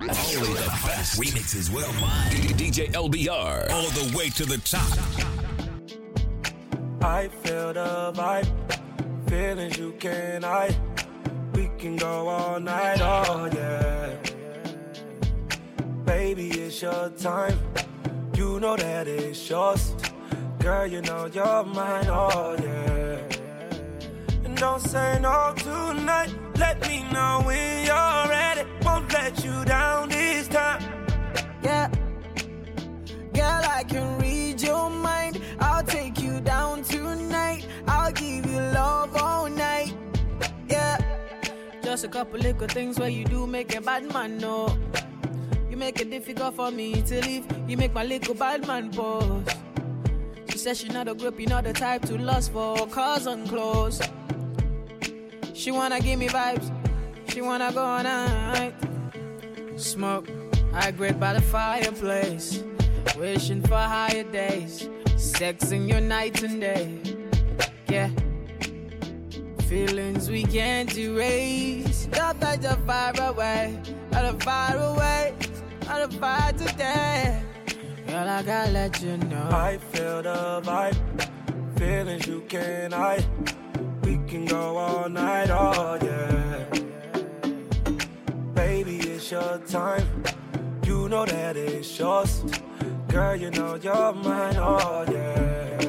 Only the best remixes mine. DJ LBR. All the way to the top. I feel the vibe. Feelings you can't hide. We can go all night, oh yeah. Baby, it's your time. You know that it's yours. Girl, you know you're mine, oh yeah. And don't say no tonight. Let me know when you're ready. Let you down this time. Yeah. Girl, I can read your mind. I'll take you down tonight. I'll give you love all night. Yeah. Just a couple little things where you do make a bad man know. You make it difficult for me to leave. You make my little bad man pause. She says she not a grip, you not the type to lust for cars on clothes. She wanna give me vibes. She wanna go all night. Smoke, I grate by the fireplace. Wishing for higher days. Sexing your night and day. Yeah. Feelings we can't erase. Love that you're far away. Out of far away. Out of far today. Girl, I gotta let you know. I feel the vibe. Feelings you can't hide. We can go all night, oh yeah. Your time. You know that it's yours. Girl, you know you're mine, oh yeah.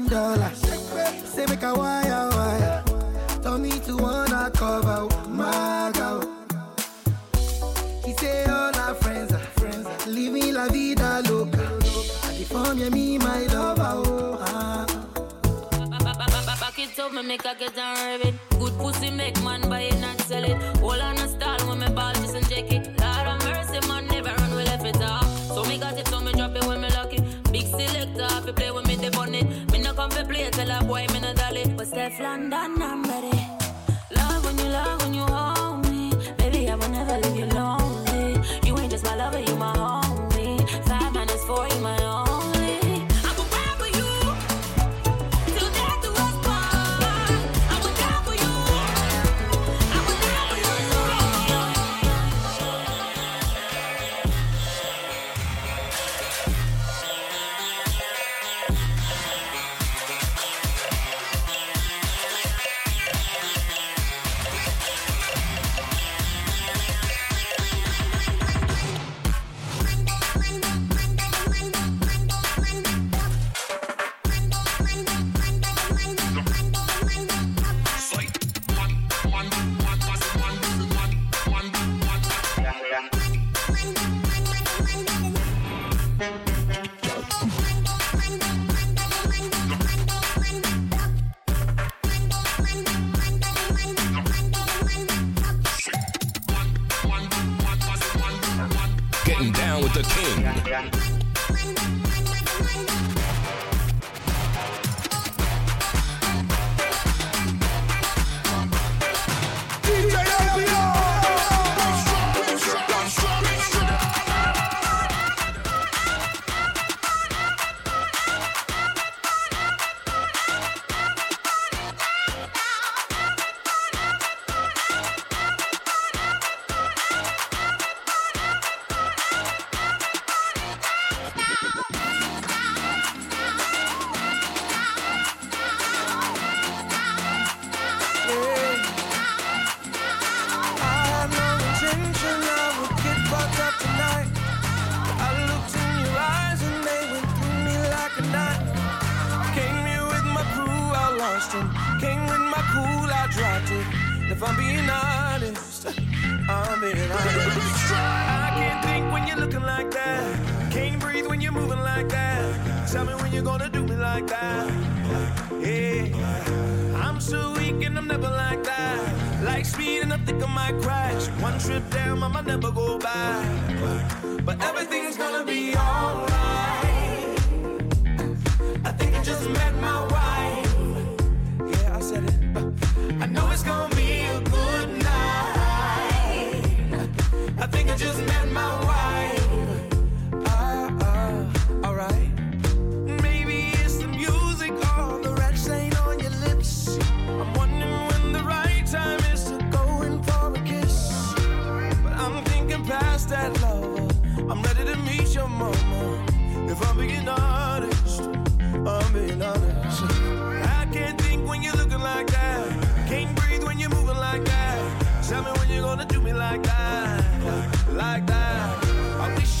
Million dollars. Say make a wire wire. Tell me to wanna cover my girl. He say all our friends are friends. Living la vida loca. I deform you, me my lover. Oh, ah. Back it up, me make a get Getting down with the king. Tell me when you're gonna do me like that. Yeah, I'm so weak and I'm never like that. Like speed and I think I might crash. One trip down, I might never go back. But everything's gonna be alright. I think I just met my wife. Yeah, I said it. I know it's gonna be a good night. I think I just met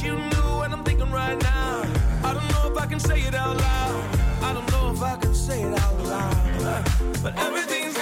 you knew what I'm thinking right now. I don't know if I can say it out loud. I don't know if I can say it out loud. But everything's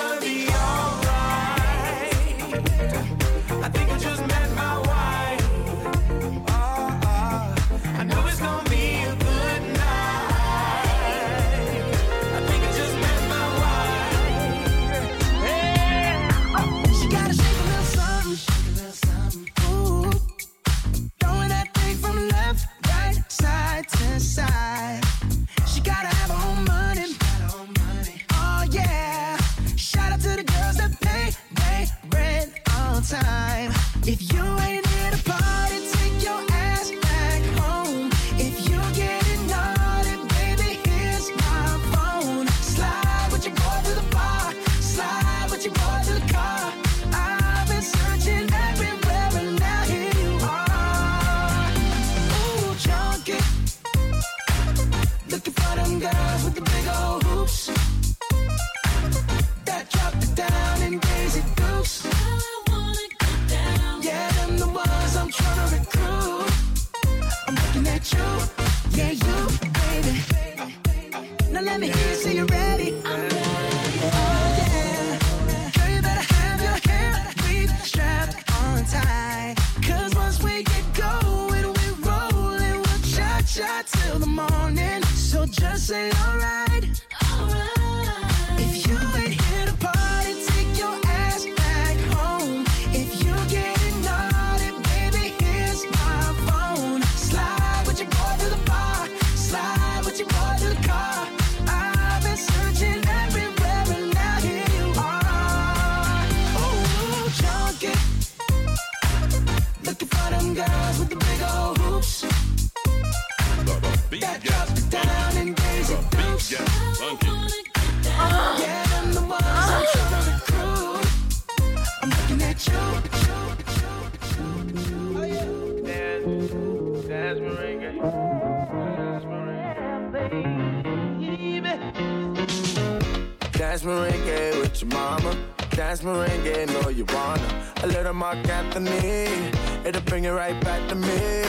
Dance merengue with your mama. Dance merengue, know you wanna. A little Marc Anthony, it'll bring it right back to me.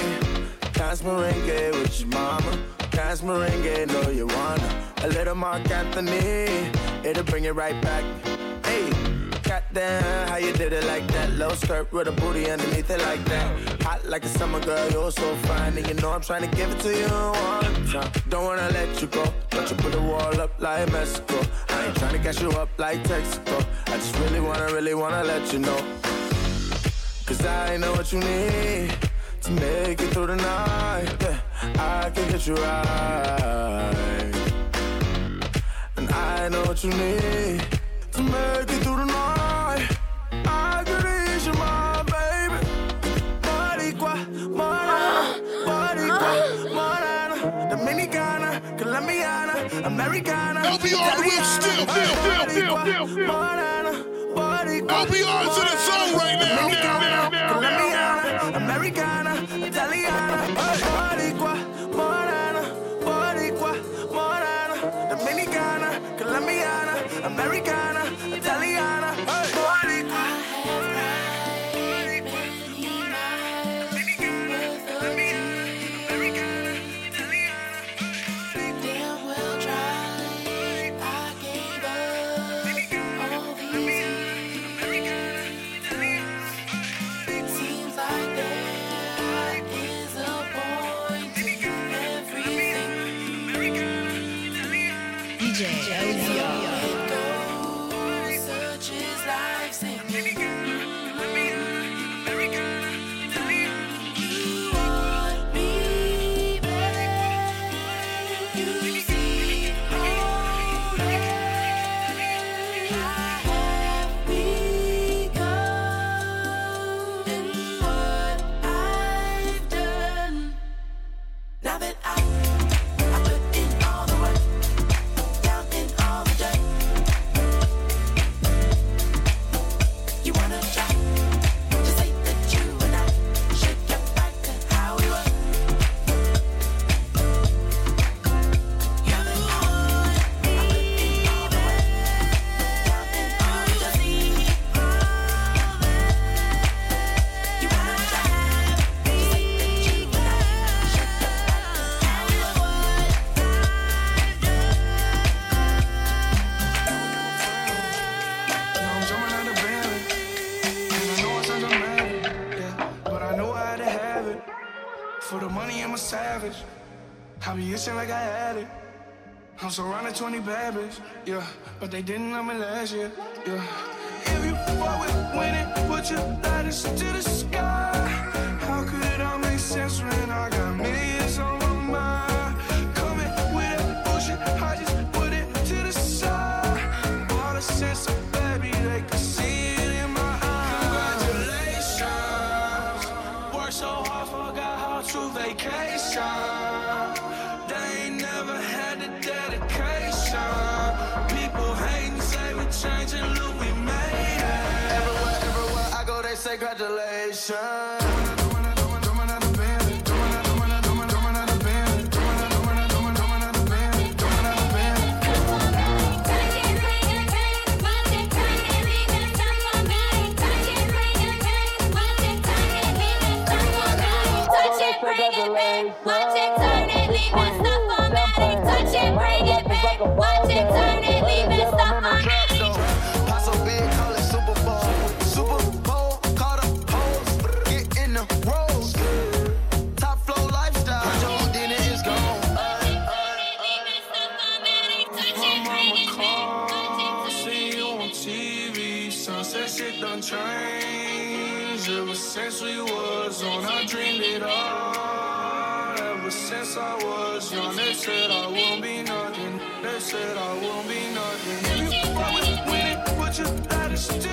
Dance merengue with your mama. Dance merengue, know you wanna. A little Marc Anthony, it'll bring it right back. Hey. Goddamn, how you did it like that? Low skirt with a booty underneath it like that. Hot like a summer girl, you're so fine. And you know I'm trying to give it to you one time. Don't wanna let you go. But you put the wall up like Mexico. I ain't trying to catch you up like Texaco. I just really wanna, really wanna let you know. Cause I know what you need to make it through the night. Yeah, I can get you right. And I know what you need to make it through the night. Americana. LBR whip still, still, still, still. LBR is in the zone right now, now, surrounded 20 bad bitch, yeah. But they didn't know me last year, yeah. If you fuck with winning, put your lighters to the sky. Say congratulations. Watch it, turn it, leave it stuff automatic. Touch it, bring it back. Watch it, turn it it all. Ever since I was young, they said I won't be nothing. They said I won't be nothing. If you fuck with winning, put your lighters to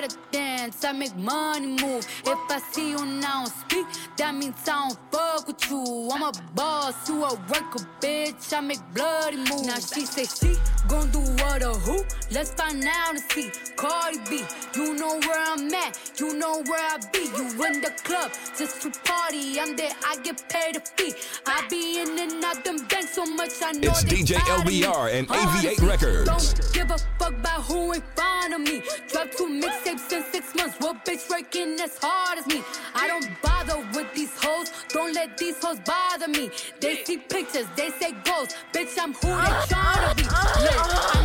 gotta dance, I make money move. If I see you now speak, that means I don't fuck with you. I'm a boss, you a worker, bitch. I make bloody moves. Now she say she gon' do what or who? Let's find out and see. Cardi B, you know where I'm at, you know where I be. You in the club just to party. I'm there, I get paid a fee. I be in and out them banks so much I know It's they DJ proud of me. LBR and AV8 Records. Don't give a fuck about who in front of me. Drop two mixtapes in six months. What bitch working as hard as me? I don't bother with these hoes. Don't let these hoes bother me. They see pictures, they say ghosts. Bitch, I'm who they tryna be. Look, I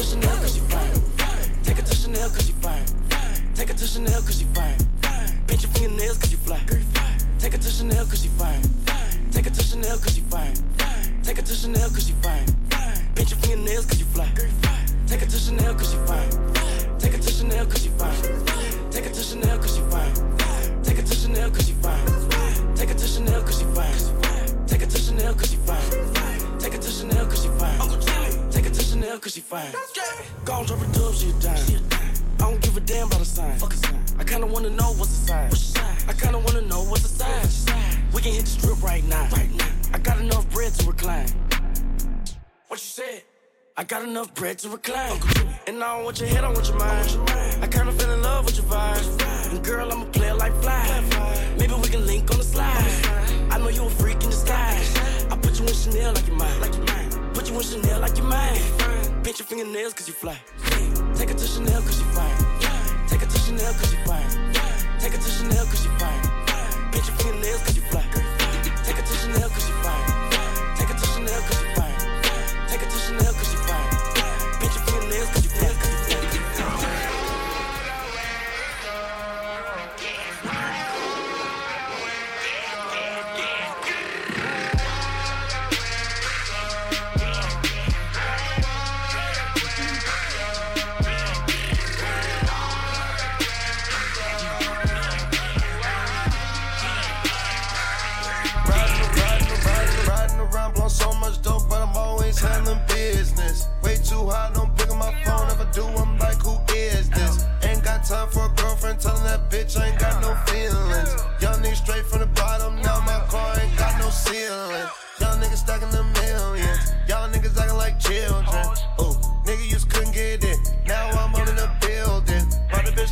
To Chanel cause you fine. Take it to Chanel cause you fine. Take it to Chanel cause you fine. Pinch your fingernails cause you fly. Take it to Chanel cause you fine. Take it to Chanel cause you fine. Take it to Chanel cause you fine. Pinch your fingernails cause you fly. Take it to Chanel cause you fine. Take it to Chanel cause you fine. Take it to Chanel cause you fine. Take it to Chanel cause you fine. Take it to Chanel cause you fine. Take it to Chanel cause you fine. Take it to Chanel cause you fine. Uncle Jimmy. Chanel cause you fine. Go on, drop a dub, she a dime. I don't give a damn about a sign. Fuck a sign. I kinda wanna know what's the sign. What's the sign? I kinda wanna know what's the sign. We can hit the strip right now. Right now. I got enough bread to recline. What you said? I got enough bread to recline. And I don't want your head, I want your mind. I kinda fell in love with your vibe. And girl, I'm a player like fly. Maybe we can link on the slide. I know you a freak in disguise. I put you in Chanel like you mine. Like you mine. Put you in Chanel like you mine. Pinch your fingernails cause you fly. Take it to Chanel cause you fine. Take it to Chanel cause you fine. Take it to Chanel cause you fine. Pinch your fingernails cause you fly. Take it to Chanel cause you fine. Take it to Chanel cause you fine. Take it to Chanel cause you fine.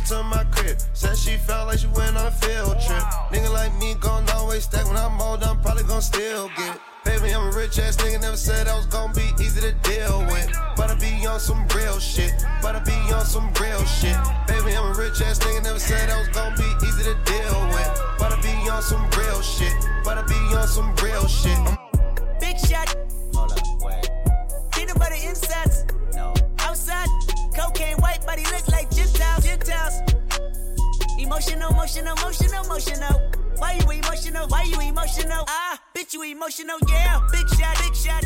To my crib. Said she felt like she went on a field trip. Nigga like me gon' always stack. When I'm old, I'm probably gon' still get it. Baby, I'm a rich ass nigga, never said I was gon' be easy to deal with. But I be on some real shit. But I be on some real shit. Baby, I'm a rich ass nigga, never said I was gon' be easy to deal with. But I be on some real shit. But I be on some real shit. I'm Big shot. Hold up, wait. Peanut butter insides. No. Outside. Cocaine white, but he look like Gentiles. Gentiles. Emotional, emotional, emotional, emotional. Why you emotional? Why you emotional? Ah, bitch, you emotional, yeah. Big shot, big shot.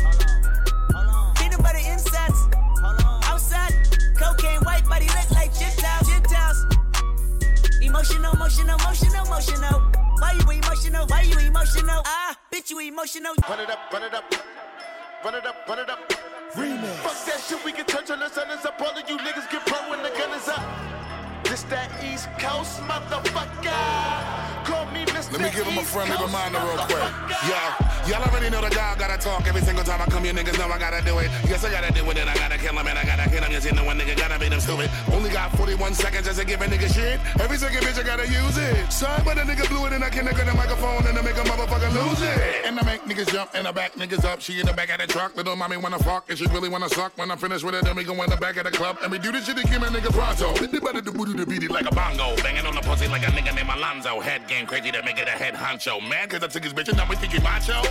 Hold on. Peanut butter insides. Hold on. Outside. Cocaine white, but he look like Gentiles. Gentiles. Emotional, emotional, emotional, emotional. Why you emotional? Why you emotional? Ah, bitch, you emotional. Run it up, run it up. Run it up, run it up. Remix. Fuck that shit, we can touch on the sun is up. All of you niggas get pro when the gun East Coast motherfucker. Let me give him a friendly reminder real quick. Yo, y'all already know the guy gotta talk every single time I come here. Niggas know I gotta do it. Yes, I gotta do it, and I gotta kill him, and I gotta kill him. Yes, you know one nigga gotta beat him stupid. Only got 41 seconds just to give a nigga shit. Every second bitch, I gotta use it. Sorry, but a nigga blew it, and I can't get the microphone, and I make a motherfucker lose it. And I make niggas jump, and I back niggas up. She in the back of the truck. Little mommy wanna fuck, and she really wanna suck. When I'm finished with it, then we go in the back of the club, and we do this shit to give a nigga pronto. Hit the body, the booty, the beat it like a bongo. Banging on the pussy like a nigga named Alonzo. Head game crazy to make it a head honcho. Mad cause I took his bitch and now we think he macho.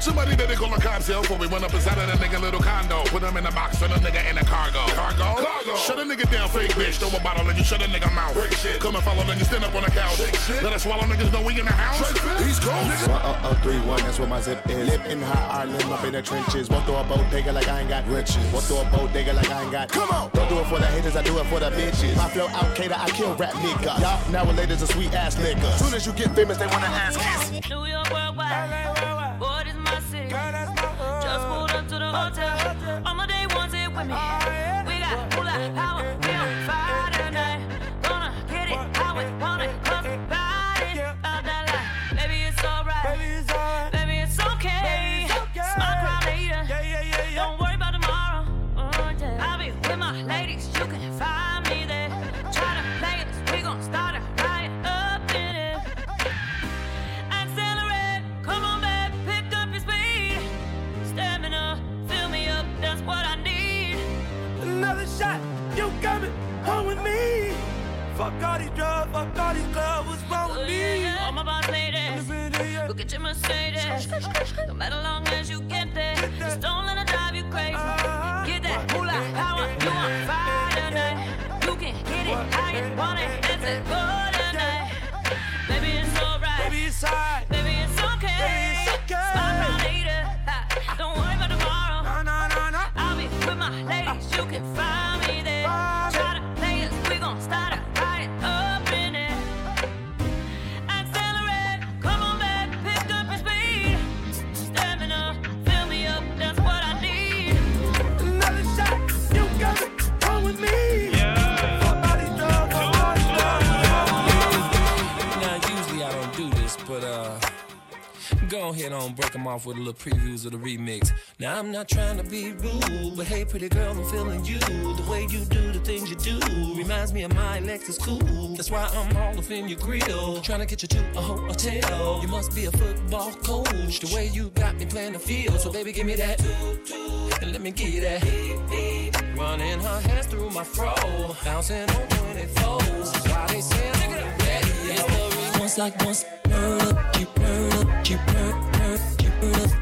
Somebody that they call a cocktail for we went up inside of the nigga little condo. Put him in a box, turn the nigga in the cargo. Cargo? Cargo. Shut a nigga down, fake bitch. Throw a bottle and you shut a nigga mouth. Come and follow, then you stand up on the couch. Let us swallow niggas know we in the house. East Coast. One up, up, three, one, that's where my zip is. Live in high Ireland, up in the trenches. Walk through a bodega like I ain't got riches. Walk through a bodega like I ain't got. Come on! Don't do it for the haters, I do it for the bitches. My flow out, cater, I kill rap niggas. Y'all nowadays a sweet ass nigga. Soon as you get famous, they wanna ask kiss. New York worldwide. Boy, this my city. Just pulled up to the hotel. All my day ones here with me. Got moolah say that. Go ahead on break them off with a little previews of the remix. Now, I'm not trying to be rude, but hey, pretty girl, I'm feeling you. The way you do the things you do reminds me of my Lexus cool. That's why I'm all up in your grill, trying to get you to a hotel. You must be a football coach, the way you got me playing the field. So, baby, give me that, and let me get that. Running her hands through my fro, bouncing on 24s. Why they say I'm ready? Once like once, keep her, keep her, keep her, keep her.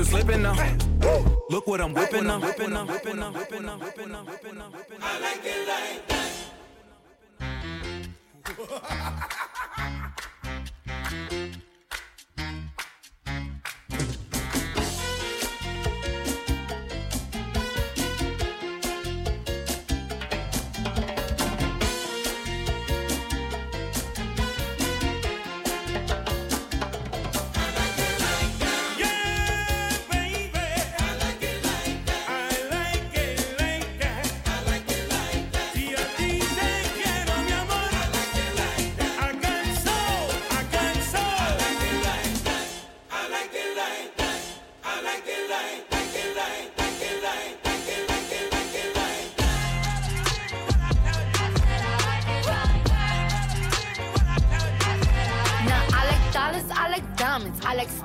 You slipping now. Look what I'm whipping now. I like it like that.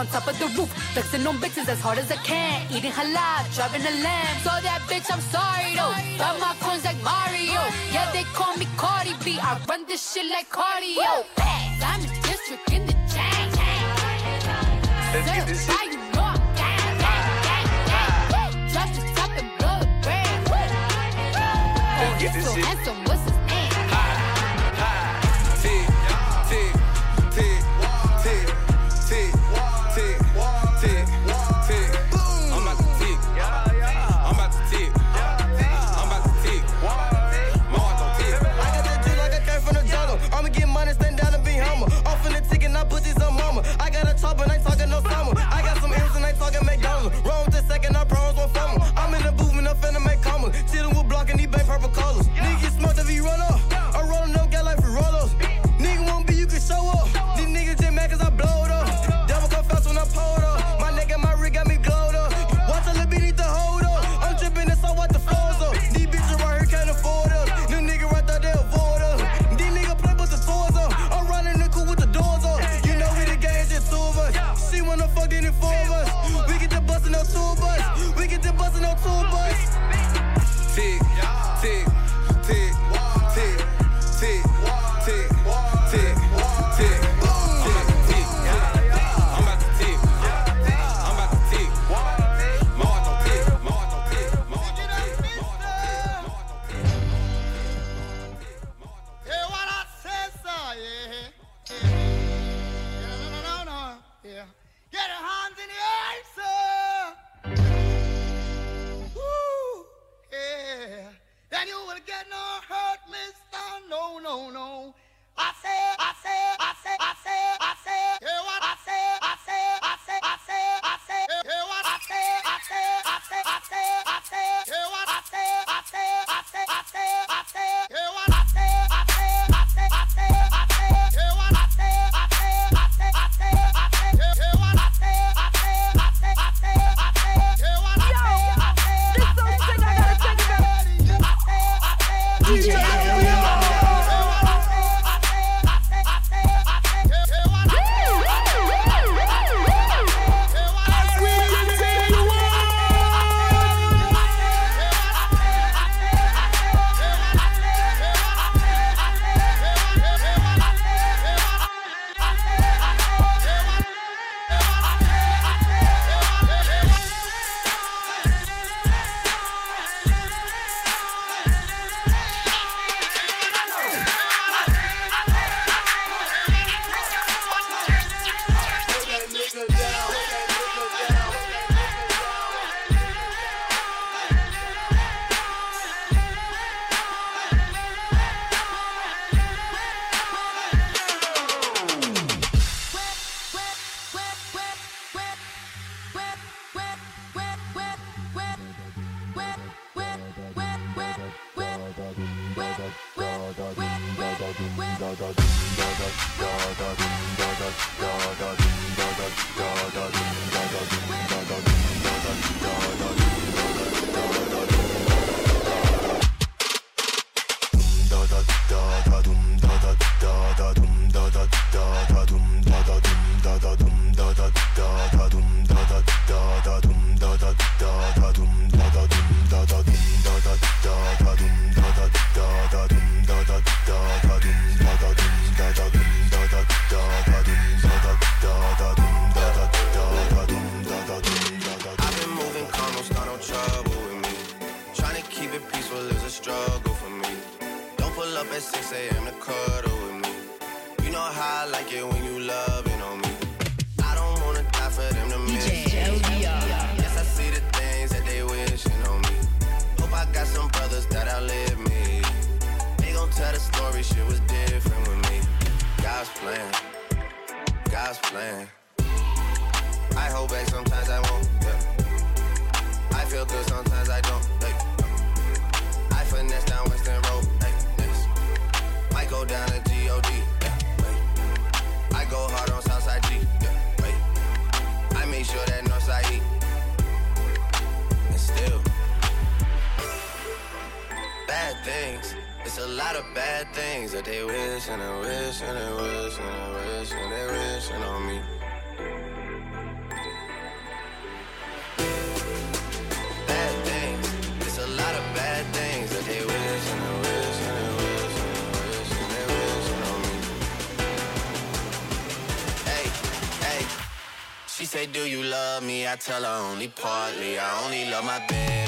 on top of the roof, flexing on bitches as hard as I can. Eating halal, driving a lamb. Saw that bitch, I'm sorry though. Got my coins like Mario. Yeah, they call me Cardi B. I run this shit like cardio. I'm in district in the chain. Let's get this shit. Drop the top and blow the brand. Let's get this shit. up at 6 a.m. to cuddle with me. You know how I like it when you loving on me. I don't wanna die for them to miss me. Yes, I see the things that they wishing on me. Hope I got some brothers that outlive me. They gon' tell the story, shit was different with me. God's plan, God's plan. I hold back sometimes I won't. Yeah. I feel good sometimes I don't. Like, I finesse down Weston Road go down to G-O-D. Yeah, I go hard on Southside G. Yeah, I make sure that Northside E. And still, bad things. It's a lot of bad things that they wish and they wish and they wish and they wish and they wish on me. Say, Do you love me? I tell her only partly. I only love my bed.